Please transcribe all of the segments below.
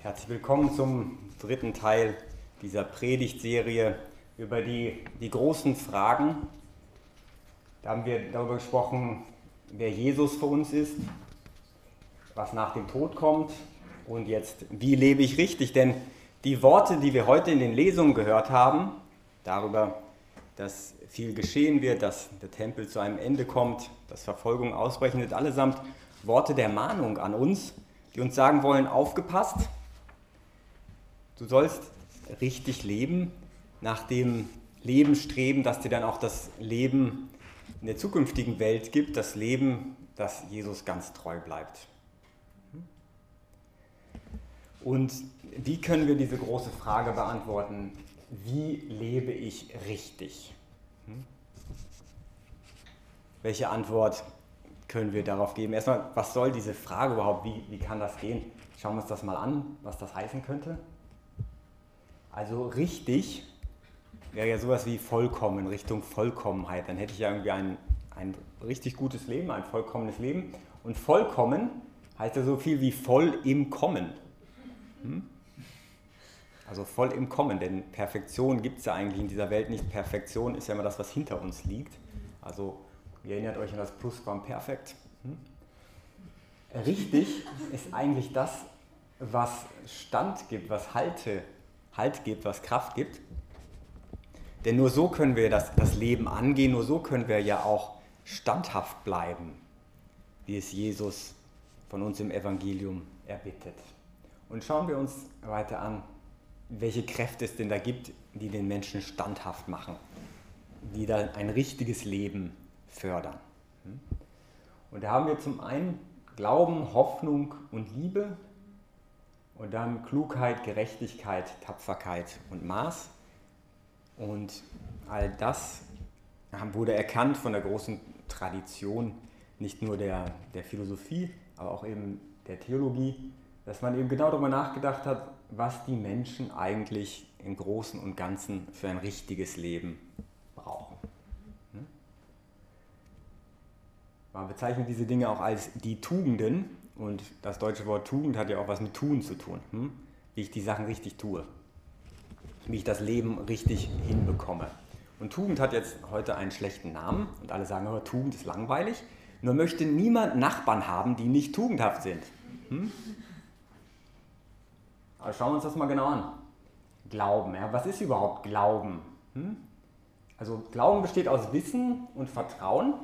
Herzlich willkommen zum dritten Teil dieser Predigtserie über die, die großen Fragen. Da haben wir darüber gesprochen, wer Jesus für uns ist, was nach dem Tod kommt und jetzt, wie lebe ich richtig. Denn die Worte, die wir heute in den Lesungen gehört haben, darüber, dass viel geschehen wird, dass der Tempel zu einem Ende kommt, dass Verfolgung ausbrechen wird, allesamt Worte der Mahnung an uns, die uns sagen wollen, aufgepasst, Du sollst richtig leben, nach dem Leben streben, das dir dann auch das Leben in der zukünftigen Welt gibt, das Leben, das Jesus ganz treu bleibt. Und wie können wir diese große Frage beantworten? Wie lebe ich richtig? Hm? Welche Antwort können wir darauf geben? Erstmal, was soll diese Frage überhaupt? Wie, wie kann das gehen? Schauen wir uns das mal an, was das heißen könnte. Also richtig wäre ja sowas wie vollkommen, Richtung Vollkommenheit. Dann hätte ich ja irgendwie ein, ein richtig gutes Leben, ein vollkommenes Leben. Und vollkommen heißt ja so viel wie voll im Kommen. Hm? Also voll im Kommen, denn Perfektion gibt es ja eigentlich in dieser Welt nicht. Perfektion ist ja immer das, was hinter uns liegt. Also ihr erinnert euch an das Plusquamperfekt. Hm? Richtig ist eigentlich das, was Stand gibt, was Halte Halt gibt, was Kraft gibt. Denn nur so können wir das, das Leben angehen, nur so können wir ja auch standhaft bleiben, wie es Jesus von uns im Evangelium erbittet. Und schauen wir uns weiter an, welche Kräfte es denn da gibt, die den Menschen standhaft machen, die da ein richtiges Leben fördern. Und da haben wir zum einen Glauben, Hoffnung und Liebe, und dann Klugheit, Gerechtigkeit, Tapferkeit und Maß. Und all das wurde erkannt von der großen Tradition, nicht nur der, der Philosophie, aber auch eben der Theologie, dass man eben genau darüber nachgedacht hat, was die Menschen eigentlich im Großen und Ganzen für ein richtiges Leben brauchen. Hm? Man bezeichnet diese Dinge auch als die Tugenden, und das deutsche Wort Tugend hat ja auch was mit Tun zu tun. Hm? Wie ich die Sachen richtig tue. Wie ich das Leben richtig hinbekomme. Und Tugend hat jetzt heute einen schlechten Namen und alle sagen, aber Tugend ist langweilig. Nur möchte niemand Nachbarn haben, die nicht tugendhaft sind. Hm? Aber schauen wir uns das mal genau an. Glauben, ja? was ist überhaupt Glauben? Hm? Also Glauben besteht aus Wissen und Vertrauen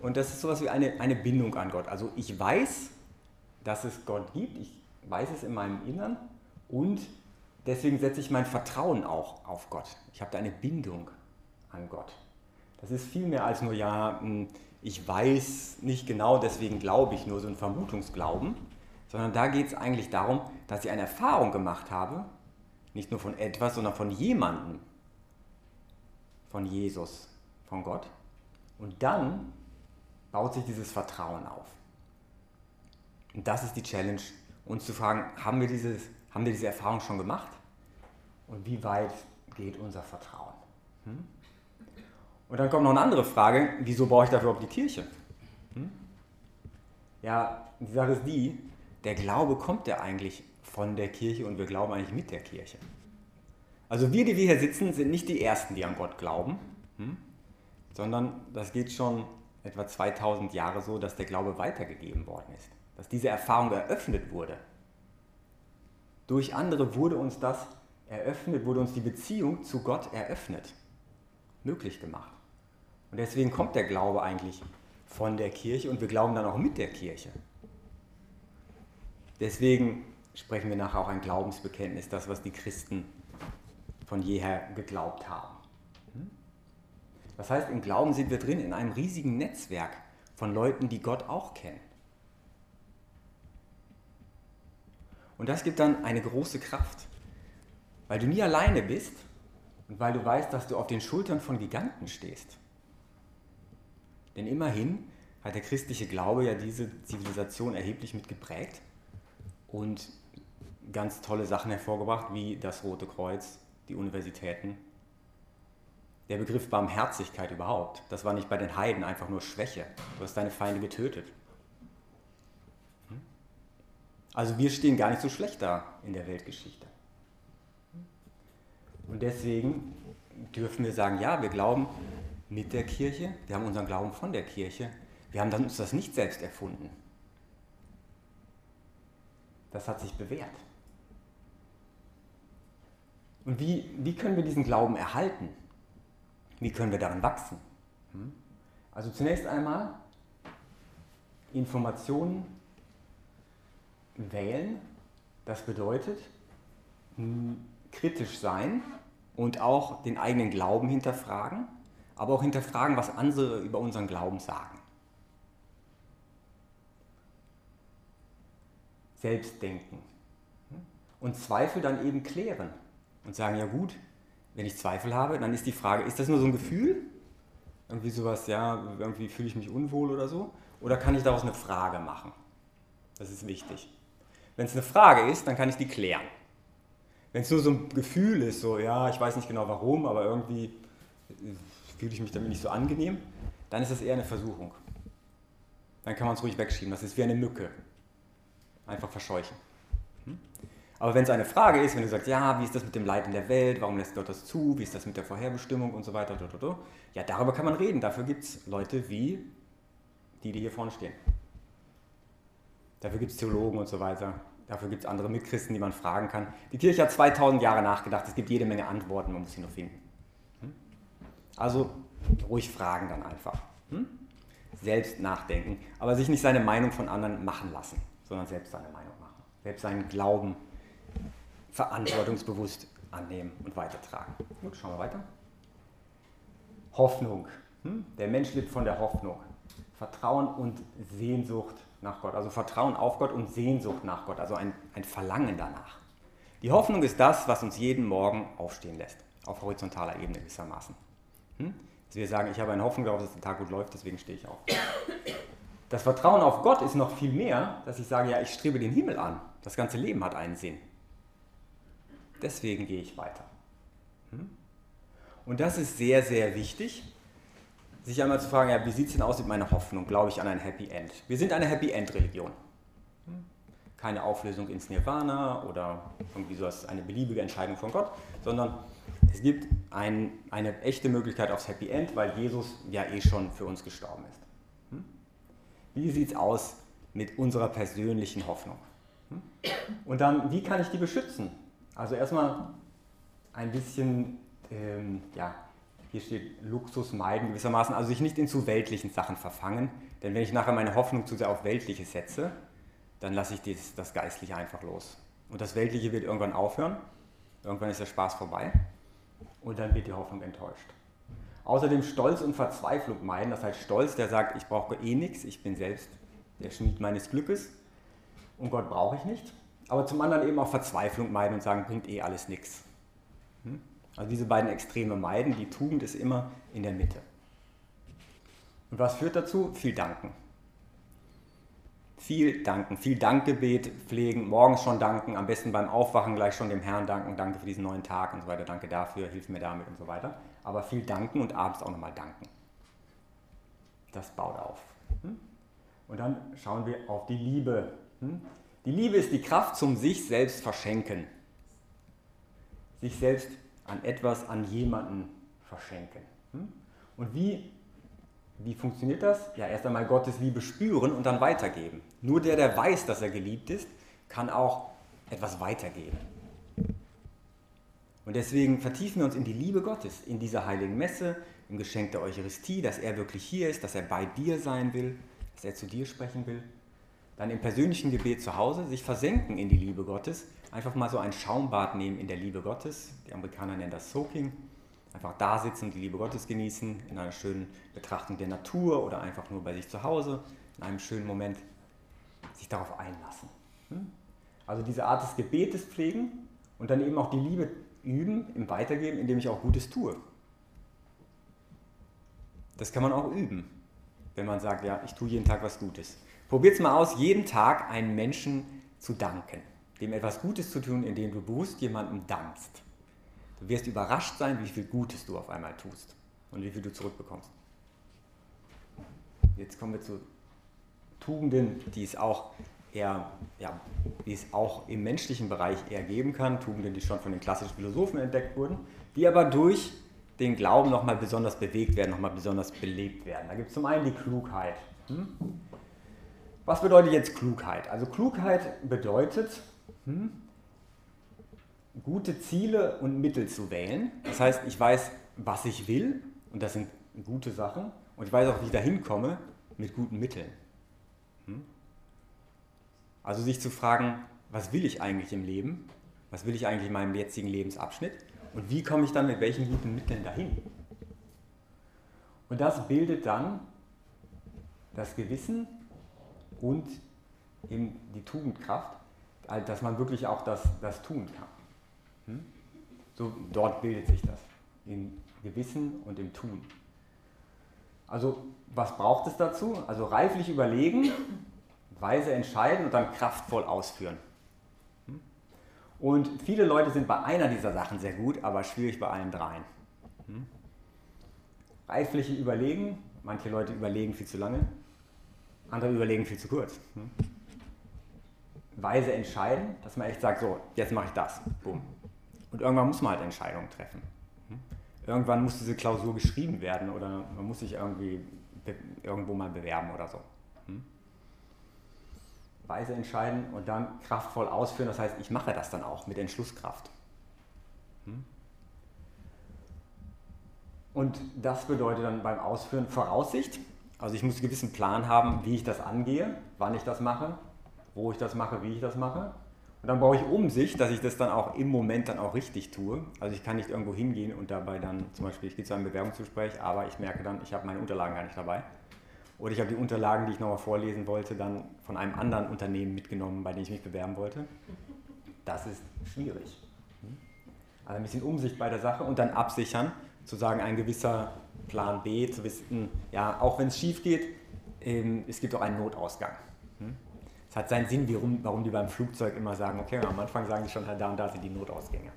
und das ist sowas wie eine, eine Bindung an Gott. Also ich weiß, dass es Gott gibt. Ich weiß es in meinem Innern und deswegen setze ich mein Vertrauen auch auf Gott. Ich habe da eine Bindung an Gott. Das ist viel mehr als nur, ja, hm, ich weiß nicht genau, deswegen glaube ich nur so ein Vermutungsglauben, sondern da geht es eigentlich darum, dass ich eine Erfahrung gemacht habe, nicht nur von etwas, sondern von jemandem, von Jesus, von Gott. Und dann baut sich dieses Vertrauen auf. Und das ist die Challenge, uns zu fragen, haben wir, dieses, haben wir diese Erfahrung schon gemacht? Und wie weit geht unser Vertrauen? Hm? Und dann kommt noch eine andere Frage, wieso brauche ich dafür überhaupt die Kirche? Hm? Ja, die Sache ist die, der Glaube kommt ja eigentlich von der Kirche und wir glauben eigentlich mit der Kirche. Also wir, die wir hier sitzen, sind nicht die Ersten, die an Gott glauben, hm? sondern das geht schon etwa 2000 Jahre so, dass der Glaube weitergegeben worden ist dass diese Erfahrung eröffnet wurde. Durch andere wurde uns das eröffnet, wurde uns die Beziehung zu Gott eröffnet, möglich gemacht. Und deswegen kommt der Glaube eigentlich von der Kirche und wir glauben dann auch mit der Kirche. Deswegen sprechen wir nachher auch ein Glaubensbekenntnis, das, was die Christen von jeher geglaubt haben. Das heißt, im Glauben sind wir drin in einem riesigen Netzwerk von Leuten, die Gott auch kennen. Und das gibt dann eine große Kraft, weil du nie alleine bist und weil du weißt, dass du auf den Schultern von Giganten stehst. Denn immerhin hat der christliche Glaube ja diese Zivilisation erheblich mit geprägt und ganz tolle Sachen hervorgebracht, wie das Rote Kreuz, die Universitäten. Der Begriff Barmherzigkeit überhaupt, das war nicht bei den Heiden einfach nur Schwäche. Du hast deine Feinde getötet. Also wir stehen gar nicht so schlecht da in der Weltgeschichte. Und deswegen dürfen wir sagen, ja, wir glauben mit der Kirche, wir haben unseren Glauben von der Kirche, wir haben uns das nicht selbst erfunden. Das hat sich bewährt. Und wie, wie können wir diesen Glauben erhalten? Wie können wir darin wachsen? Hm? Also zunächst einmal Informationen wählen. Das bedeutet kritisch sein und auch den eigenen Glauben hinterfragen, aber auch hinterfragen, was andere über unseren Glauben sagen. Selbstdenken. Und Zweifel dann eben klären und sagen, ja gut, wenn ich Zweifel habe, dann ist die Frage, ist das nur so ein Gefühl? Irgendwie sowas, ja, irgendwie fühle ich mich unwohl oder so? Oder kann ich daraus eine Frage machen? Das ist wichtig. Wenn es eine Frage ist, dann kann ich die klären. Wenn es nur so ein Gefühl ist, so, ja, ich weiß nicht genau warum, aber irgendwie fühle ich mich damit nicht so angenehm, dann ist das eher eine Versuchung. Dann kann man es ruhig wegschieben. Das ist wie eine Mücke. Einfach verscheuchen. Hm? Aber wenn es eine Frage ist, wenn du sagst, ja, wie ist das mit dem Leid in der Welt, warum lässt Gott das zu, wie ist das mit der Vorherbestimmung und so weiter, ja, darüber kann man reden. Dafür gibt es Leute wie die, die hier vorne stehen. Dafür gibt es Theologen und so weiter. Dafür gibt es andere Mitchristen, die man fragen kann. Die Kirche hat 2000 Jahre nachgedacht. Es gibt jede Menge Antworten, man muss sie nur finden. Hm? Also ruhig fragen dann einfach. Hm? Selbst nachdenken, aber sich nicht seine Meinung von anderen machen lassen, sondern selbst seine Meinung machen. Selbst seinen Glauben verantwortungsbewusst annehmen und weitertragen. Gut, schauen wir weiter. Hoffnung. Hm? Der Mensch lebt von der Hoffnung. Vertrauen und Sehnsucht nach Gott. Also Vertrauen auf Gott und Sehnsucht nach Gott. Also ein, ein Verlangen danach. Die Hoffnung ist das, was uns jeden Morgen aufstehen lässt. Auf horizontaler Ebene gewissermaßen. Hm? Dass wir sagen, ich habe eine Hoffnung darauf, dass der Tag gut läuft, deswegen stehe ich auf. Das Vertrauen auf Gott ist noch viel mehr, dass ich sage, ja, ich strebe den Himmel an. Das ganze Leben hat einen Sinn. Deswegen gehe ich weiter. Hm? Und das ist sehr, sehr wichtig, sich einmal zu fragen, ja, wie sieht es denn aus mit meiner Hoffnung? Glaube ich an ein Happy End? Wir sind eine Happy End-Religion. Hm? Keine Auflösung ins Nirvana oder irgendwie sowas, eine beliebige Entscheidung von Gott, sondern es gibt ein, eine echte Möglichkeit aufs Happy End, weil Jesus ja eh schon für uns gestorben ist. Hm? Wie sieht es aus mit unserer persönlichen Hoffnung? Und dann, wie kann ich die beschützen? Also erstmal ein bisschen, ähm, ja, hier steht Luxus meiden gewissermaßen, also sich nicht in zu weltlichen Sachen verfangen, denn wenn ich nachher meine Hoffnung zu sehr auf Weltliche setze, dann lasse ich das, das Geistliche einfach los. Und das Weltliche wird irgendwann aufhören, irgendwann ist der Spaß vorbei und dann wird die Hoffnung enttäuscht. Außerdem Stolz und Verzweiflung meiden, das heißt Stolz, der sagt, ich brauche eh nichts, ich bin selbst der Schmied meines Glückes und Gott brauche ich nicht aber zum anderen eben auch Verzweiflung meiden und sagen, bringt eh alles nichts. Also diese beiden Extreme meiden, die Tugend ist immer in der Mitte. Und was führt dazu? Viel danken. Viel danken, viel Dankgebet pflegen, morgens schon danken, am besten beim Aufwachen gleich schon dem Herrn danken, danke für diesen neuen Tag und so weiter, danke dafür, hilf mir damit und so weiter. Aber viel danken und abends auch nochmal danken. Das baut auf. Hm? Und dann schauen wir auf die Liebe. Hm? Die Liebe ist die Kraft zum sich selbst verschenken. Sich selbst an etwas, an jemanden verschenken. Hm? Und wie, wie funktioniert das? Ja, erst einmal Gottes Liebe spüren und dann weitergeben. Nur der, der weiß, dass er geliebt ist, kann auch etwas weitergeben. Und deswegen vertiefen wir uns in die Liebe Gottes, in dieser heiligen Messe, im Geschenk der Eucharistie, dass er wirklich hier ist, dass er bei dir sein will, dass er zu dir sprechen will dann im persönlichen Gebet zu Hause sich versenken in die Liebe Gottes, einfach mal so ein Schaumbad nehmen in der Liebe Gottes. Die Amerikaner nennen das Soaking. Einfach da sitzen und die Liebe Gottes genießen, in einer schönen Betrachtung der Natur oder einfach nur bei sich zu Hause, in einem schönen Moment sich darauf einlassen. Hm? Also diese Art des Gebetes pflegen und dann eben auch die Liebe üben im Weitergeben, indem ich auch Gutes tue. Das kann man auch üben, wenn man sagt, ja, ich tue jeden Tag was Gutes. Probier es mal aus, jeden Tag einen Menschen zu danken, dem etwas Gutes zu tun, indem du bewusst jemandem dankst. Du wirst überrascht sein, wie viel Gutes du auf einmal tust und wie viel du zurückbekommst. Jetzt kommen wir zu Tugenden, die es auch eher, ja, die es auch im menschlichen Bereich eher geben kann, Tugenden, die schon von den klassischen Philosophen entdeckt wurden, die aber durch den Glauben nochmal besonders bewegt werden, nochmal besonders belebt werden. Da gibt es zum einen die Klugheit. Hm? Was bedeutet jetzt Klugheit? Also Klugheit bedeutet, hm, gute Ziele und Mittel zu wählen. Das heißt, ich weiß, was ich will, und das sind gute Sachen, und ich weiß auch, wie ich dahin komme mit guten Mitteln. Hm? Also sich zu fragen, was will ich eigentlich im Leben? Was will ich eigentlich in meinem jetzigen Lebensabschnitt? Und wie komme ich dann mit welchen guten Mitteln dahin? Und das bildet dann das Gewissen und eben die Tugendkraft, dass man wirklich auch das, das tun kann. Hm? So, dort bildet sich das, im Gewissen und im Tun. Also was braucht es dazu? Also reiflich überlegen, weise entscheiden und dann kraftvoll ausführen. Und viele Leute sind bei einer dieser Sachen sehr gut, aber schwierig bei allen dreien. Hm? Reifliche Überlegen, manche Leute überlegen viel zu lange, andere überlegen viel zu kurz. Hm? Weise entscheiden, dass man echt sagt, so, jetzt mache ich das. Boom. Und irgendwann muss man halt Entscheidungen treffen. Hm? Irgendwann muss diese Klausur geschrieben werden oder man muss sich irgendwie irgendwo mal bewerben oder so weise entscheiden und dann kraftvoll ausführen. Das heißt, ich mache das dann auch mit Entschlusskraft. Hm? Und das bedeutet dann beim Ausführen Voraussicht. Also ich muss einen gewissen Plan haben, wie ich das angehe, wann ich das mache, wo ich das mache, wie ich das mache. Und dann brauche ich Umsicht, dass ich das dann auch im Moment dann auch richtig tue. Also ich kann nicht irgendwo hingehen und dabei dann zum Beispiel, ich gehe zu einem Bewerbungsgespräch, aber ich merke dann, ich habe meine Unterlagen gar nicht dabei. Oder ich habe die Unterlagen, die ich nochmal vorlesen wollte, dann von einem anderen Unternehmen mitgenommen, bei dem ich mich bewerben wollte. Das ist schwierig. Also ein bisschen Umsicht bei der Sache und dann absichern, zu sagen, ein gewisser Plan B, zu wissen, ja, auch wenn es schief geht, ähm, es gibt auch einen Notausgang. Es hat seinen Sinn, warum, warum die beim Flugzeug immer sagen, okay, am Anfang sagen die schon, da und da sind die Notausgänge.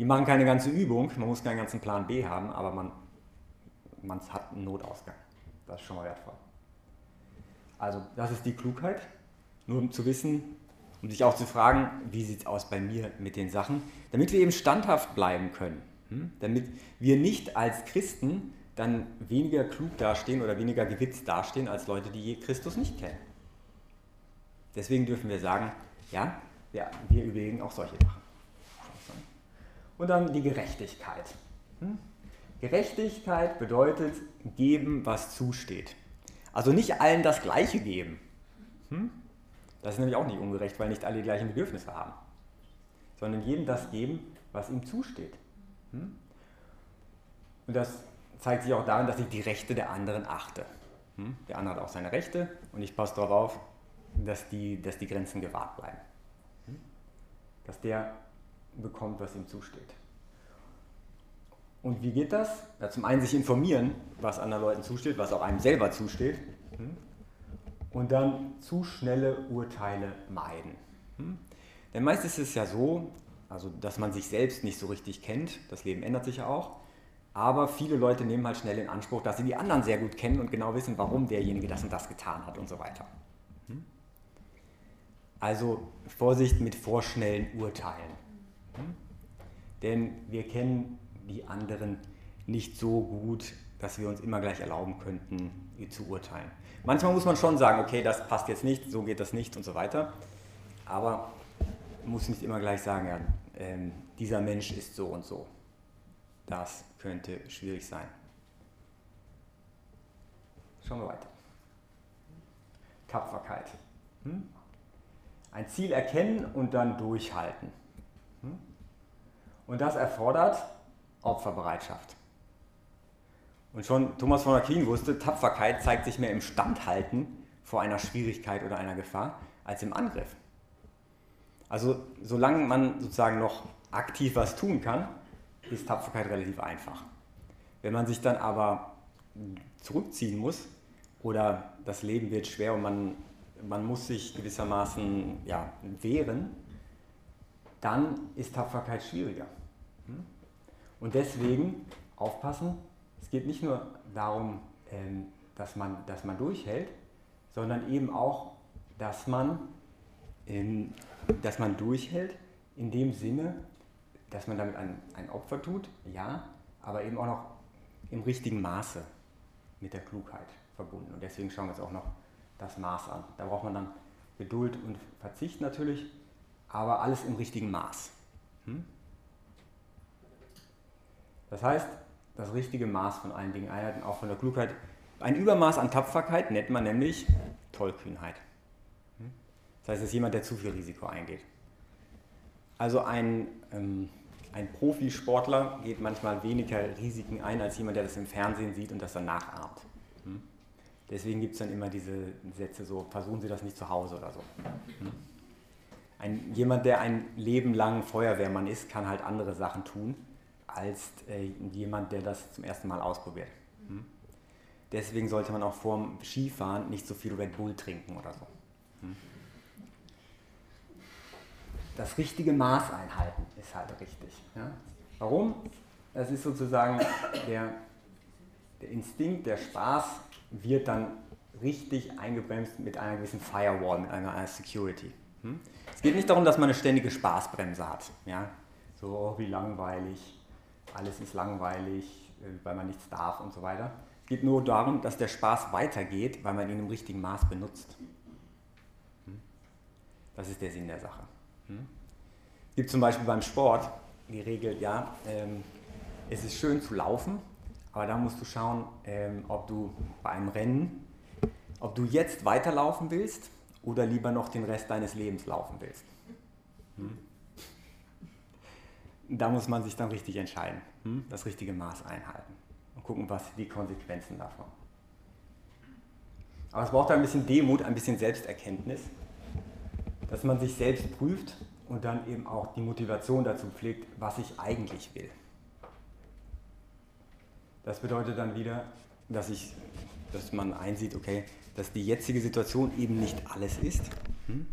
Die machen keine ganze Übung, man muss keinen ganzen Plan B haben, aber man, man hat einen Notausgang. Das ist schon mal wertvoll. Also das ist die Klugheit, nur um zu wissen, um sich auch zu fragen, wie sieht es aus bei mir mit den Sachen, damit wir eben standhaft bleiben können, hm? Damit wir nicht als Christen dann weniger klug dastehen oder weniger gewitzt dastehen als Leute, die Christus nicht kennen. Deswegen dürfen wir sagen, ja, ja wir überlegen auch solche Sachen. Und dann die Gerechtigkeit. Hm? Gerechtigkeit bedeutet geben, was zusteht. Also nicht allen das Gleiche geben. Hm? Das ist nämlich auch nicht ungerecht, weil nicht alle die gleichen Bedürfnisse haben. Sondern jedem das geben, was ihm zusteht. Hm? Und das zeigt sich auch darin, dass ich die Rechte der anderen achte. Hm? Der andere hat auch seine Rechte und ich passe darauf auf, dass die, dass die Grenzen gewahrt bleiben. Hm? Dass der bekommt, was ihm zusteht. Und wie geht das? Ja, zum einen sich informieren, was anderen Leuten zusteht, was auch einem selber zusteht. Und dann zu schnelle Urteile meiden. Denn meist ist es ja so, also dass man sich selbst nicht so richtig kennt, das Leben ändert sich ja auch, aber viele Leute nehmen halt schnell in Anspruch, dass sie die anderen sehr gut kennen und genau wissen, warum derjenige das und das getan hat und so weiter. Hm? Also Vorsicht mit vorschnellen Urteilen. Denn wir kennen die anderen nicht so gut, dass wir uns immer gleich erlauben könnten, zu urteilen. Manchmal muss man schon sagen, okay, das passt jetzt nicht, so geht das nicht und so weiter. Aber muss nicht immer gleich sagen, ja, äh, dieser Mensch ist so und so. Das könnte schwierig sein. Schauen wir weiter. Tapferkeit. Hm? Ein Ziel erkennen und dann durchhalten. Hm? Und das erfordert Opferbereitschaft. Und schon Thomas von Aquin wusste, Tapferkeit zeigt sich mehr im Standhalten vor einer Schwierigkeit oder einer Gefahr als im Angriff. Also solange man sozusagen noch aktiv was tun kann, ist Tapferkeit relativ einfach. Wenn man sich dann aber zurückziehen muss oder das Leben wird schwer und man, man muss sich gewissermaßen ja, wehren, dann ist Tapferkeit schwieriger. Hm? Und deswegen aufpassen, es geht nicht nur darum, ähm, dass man, dass man durchhält, sondern eben auch dass man, dass man durchhält, in dem Sinne, dass man damit ein, ein Opfer tut, ja, aber eben auch noch im richtigen Maße mit der Klugheit verbunden. Und deswegen schauen wir uns auch noch das Maß an. Da braucht man dann Geduld und Verzicht natürlich, aber alles im richtigen Maß. Hm? Das heißt, das richtige Maß von allen Dingen, Einheiten, auch von der Klugheit. Ein Übermaß an Tapferkeit nennt man nämlich Tollkühnheit. Hm? Das heißt, es ist jemand, der zu viel Risiko eingeht. Also ein, ähm, ein Profisportler geht manchmal weniger Risiken ein als jemand, der das im Fernsehen sieht und das dann nachahmt. Hm? Deswegen gibt es dann immer diese Sätze so, versuchen Sie das nicht zu Hause oder so. Hm? Ein, jemand, der ein Leben lang Feuerwehrmann ist, kann halt andere Sachen tun, als äh, jemand, der das zum ersten Mal ausprobiert. Hm? Deswegen sollte man auch vorm Skifahren nicht so viel Red Bull trinken oder so. Das richtige Maß einhalten ist halt richtig. Ja? Warum? Das ist sozusagen der, der Instinkt, der Spaß wird dann richtig eingebremst mit einer gewissen Firewall, mit einer, einer Security. Hm? Es geht nicht darum, dass man eine ständige Spaßbremse hat. Ja? So, oh, wie langweilig, alles ist langweilig, äh, weil man nichts darf und so weiter. Es geht nur darum, dass der Spaß weitergeht, weil man ihn im richtigen Maß benutzt. Hm? Das ist der Sinn der Sache. Hm? Es gibt zum Beispiel beim Sport die Regel, ja, ähm, es ist schön zu laufen, aber da musst du schauen, ähm, ob du bei einem Rennen, ob du jetzt weiterlaufen willst oder lieber noch den Rest deines Lebens laufen willst. Hm? Da muss man sich dann richtig entscheiden, hm? das richtige Maß einhalten und gucken, was die Konsequenzen davon. Aber es braucht ein bisschen Demut, ein bisschen Selbsterkenntnis, dass man sich selbst prüft und dann eben auch die Motivation dazu pflegt, was ich eigentlich will. Das bedeutet dann wieder, dass, ich, dass man einsieht, okay, dass die jetzige Situation eben nicht alles ist. Hm?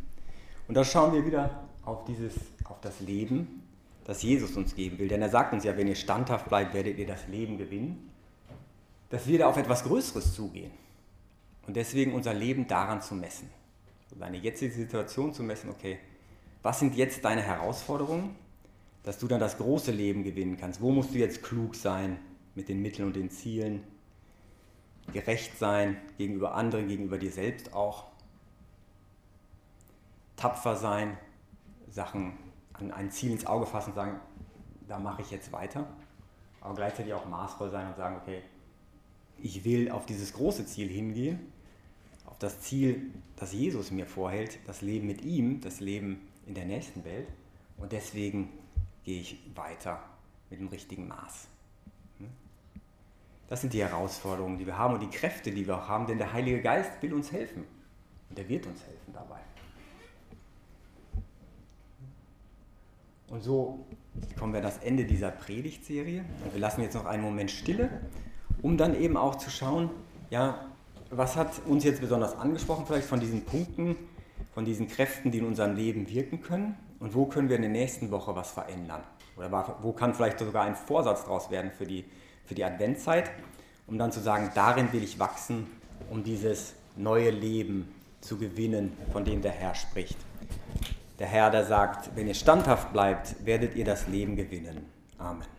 Und da schauen wir wieder auf, dieses, auf das Leben, das Jesus uns geben will. Denn er sagt uns ja, wenn ihr standhaft bleibt, werdet ihr das Leben gewinnen. Dass wir da auf etwas Größeres zugehen. Und deswegen unser Leben daran zu messen. Deine jetzige Situation zu messen, okay, was sind jetzt deine Herausforderungen, dass du dann das große Leben gewinnen kannst? Wo musst du jetzt klug sein mit den Mitteln und den Zielen? Gerecht sein gegenüber anderen, gegenüber dir selbst auch. Tapfer sein, Sachen an ein Ziel ins Auge fassen und sagen, da mache ich jetzt weiter. Aber gleichzeitig auch maßvoll sein und sagen, okay, ich will auf dieses große Ziel hingehen, das Ziel, das Jesus mir vorhält, das Leben mit ihm, das Leben in der nächsten Welt. Und deswegen gehe ich weiter mit dem richtigen Maß. Hm? Das sind die Herausforderungen, die wir haben und die Kräfte, die wir auch haben, denn der Heilige Geist will uns helfen. Und er wird uns helfen dabei. Und so kommen wir an das Ende dieser Predigtserie. Und wir lassen jetzt noch einen Moment Stille, um dann eben auch zu schauen, ja, was hat uns jetzt besonders angesprochen, vielleicht von diesen Punkten, von diesen Kräften, die in unserem Leben wirken können und wo können wir in der nächsten Woche was verändern? Oder wo kann vielleicht sogar ein Vorsatz daraus werden für die, für die Adventzeit, um dann zu sagen, darin will ich wachsen, um dieses neue Leben zu gewinnen, von dem der Herr spricht. Der Herr, der sagt, wenn ihr standhaft bleibt, werdet ihr das Leben gewinnen. Amen.